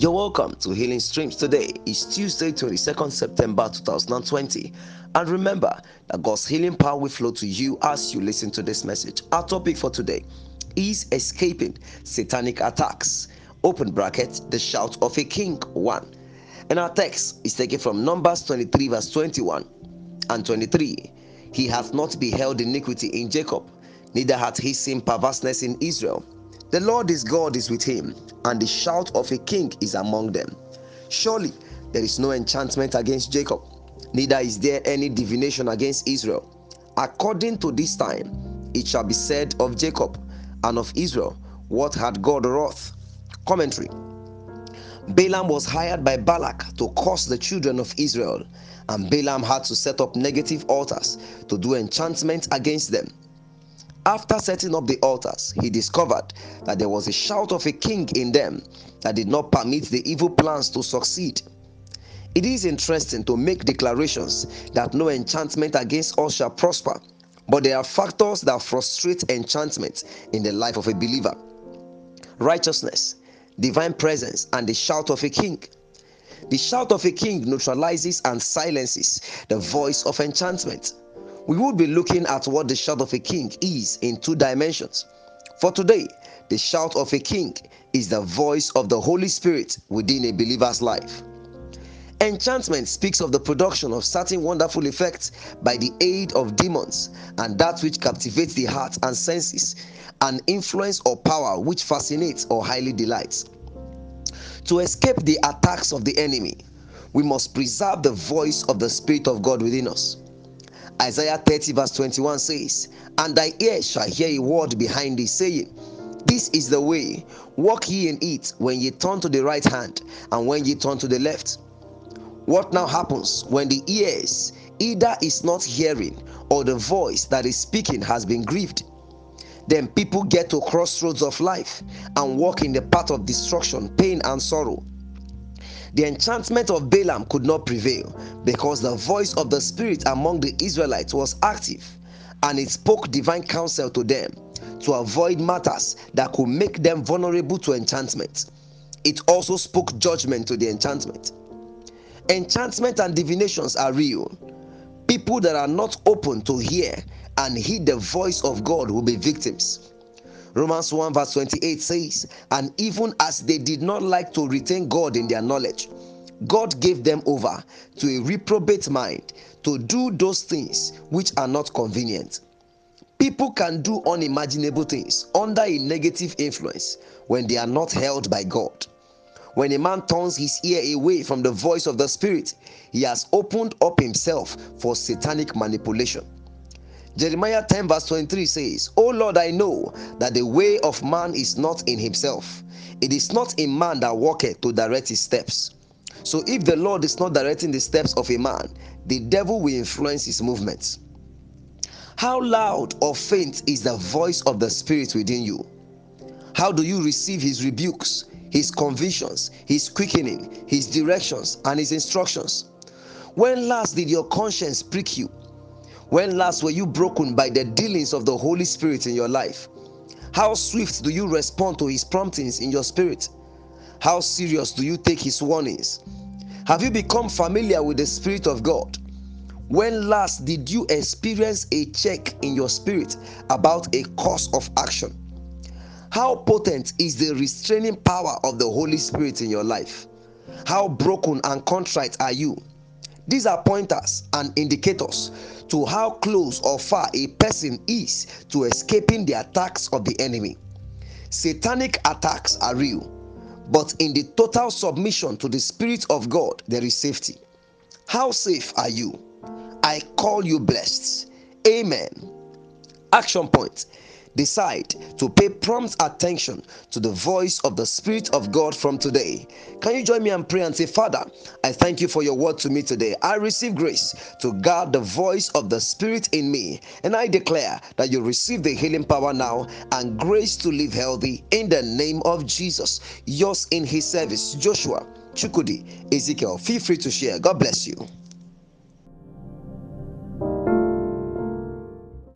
You're welcome to Healing Streams. Today is Tuesday, 22nd September 2020. And remember that God's healing power will flow to you as you listen to this message. Our topic for today is escaping satanic attacks. Open bracket, the shout of a king. 1. And our text is taken from Numbers 23, verse 21 and 23. He hath not beheld iniquity in Jacob, neither hath he seen perverseness in Israel. The Lord his God is with him, and the shout of a king is among them. Surely there is no enchantment against Jacob, neither is there any divination against Israel. According to this time, it shall be said of Jacob and of Israel, What had God wrought? Commentary Balaam was hired by Balak to curse the children of Israel, and Balaam had to set up negative altars to do enchantment against them. After setting up the altars, he discovered that there was a shout of a king in them that did not permit the evil plans to succeed. It is interesting to make declarations that no enchantment against us shall prosper, but there are factors that frustrate enchantment in the life of a believer righteousness, divine presence, and the shout of a king. The shout of a king neutralizes and silences the voice of enchantment we will be looking at what the shout of a king is in two dimensions. For today, the shout of a king is the voice of the Holy Spirit within a believer's life. Enchantment speaks of the production of certain wonderful effects by the aid of demons and that which captivates the heart and senses, an influence or power which fascinates or highly delights. To escape the attacks of the enemy, we must preserve the voice of the Spirit of God within us. Isaiah 30, verse 21 says, And thy ear shall hear a word behind thee, saying, This is the way, walk ye in it when ye turn to the right hand, and when ye turn to the left. What now happens when the ears either is not hearing or the voice that is speaking has been grieved? Then people get to crossroads of life and walk in the path of destruction, pain, and sorrow. The enchantment of Balaam could not prevail because the voice of the Spirit among the Israelites was active and it spoke divine counsel to them to avoid matters that could make them vulnerable to enchantment. It also spoke judgment to the enchantment. Enchantment and divinations are real. People that are not open to hear and heed the voice of God will be victims. Romans 1 verse 28 says, And even as they did not like to retain God in their knowledge, God gave them over to a reprobate mind to do those things which are not convenient. People can do unimaginable things under a negative influence when they are not held by God. When a man turns his ear away from the voice of the Spirit, he has opened up himself for satanic manipulation. Jeremiah 10, verse 23 says, O Lord, I know that the way of man is not in himself. It is not in man that walketh to direct his steps. So if the Lord is not directing the steps of a man, the devil will influence his movements. How loud or faint is the voice of the Spirit within you? How do you receive his rebukes, his convictions, his quickening, his directions, and his instructions? When last did your conscience prick you? When last were you broken by the dealings of the Holy Spirit in your life? How swift do you respond to His promptings in your spirit? How serious do you take His warnings? Have you become familiar with the Spirit of God? When last did you experience a check in your spirit about a course of action? How potent is the restraining power of the Holy Spirit in your life? How broken and contrite are you? These are pointers and indicators to how close or far a person is to escaping the attacks of the enemy. Satanic attacks are real, but in the total submission to the Spirit of God, there is safety. How safe are you? I call you blessed. Amen. Action point decide to pay prompt attention to the voice of the Spirit of God from today. Can you join me and pray and say, Father, I thank you for your word to me today. I receive grace to guard the voice of the Spirit in me, and I declare that you receive the healing power now and grace to live healthy in the name of Jesus. Yours in his service, Joshua Chukudi Ezekiel. Feel free to share. God bless you.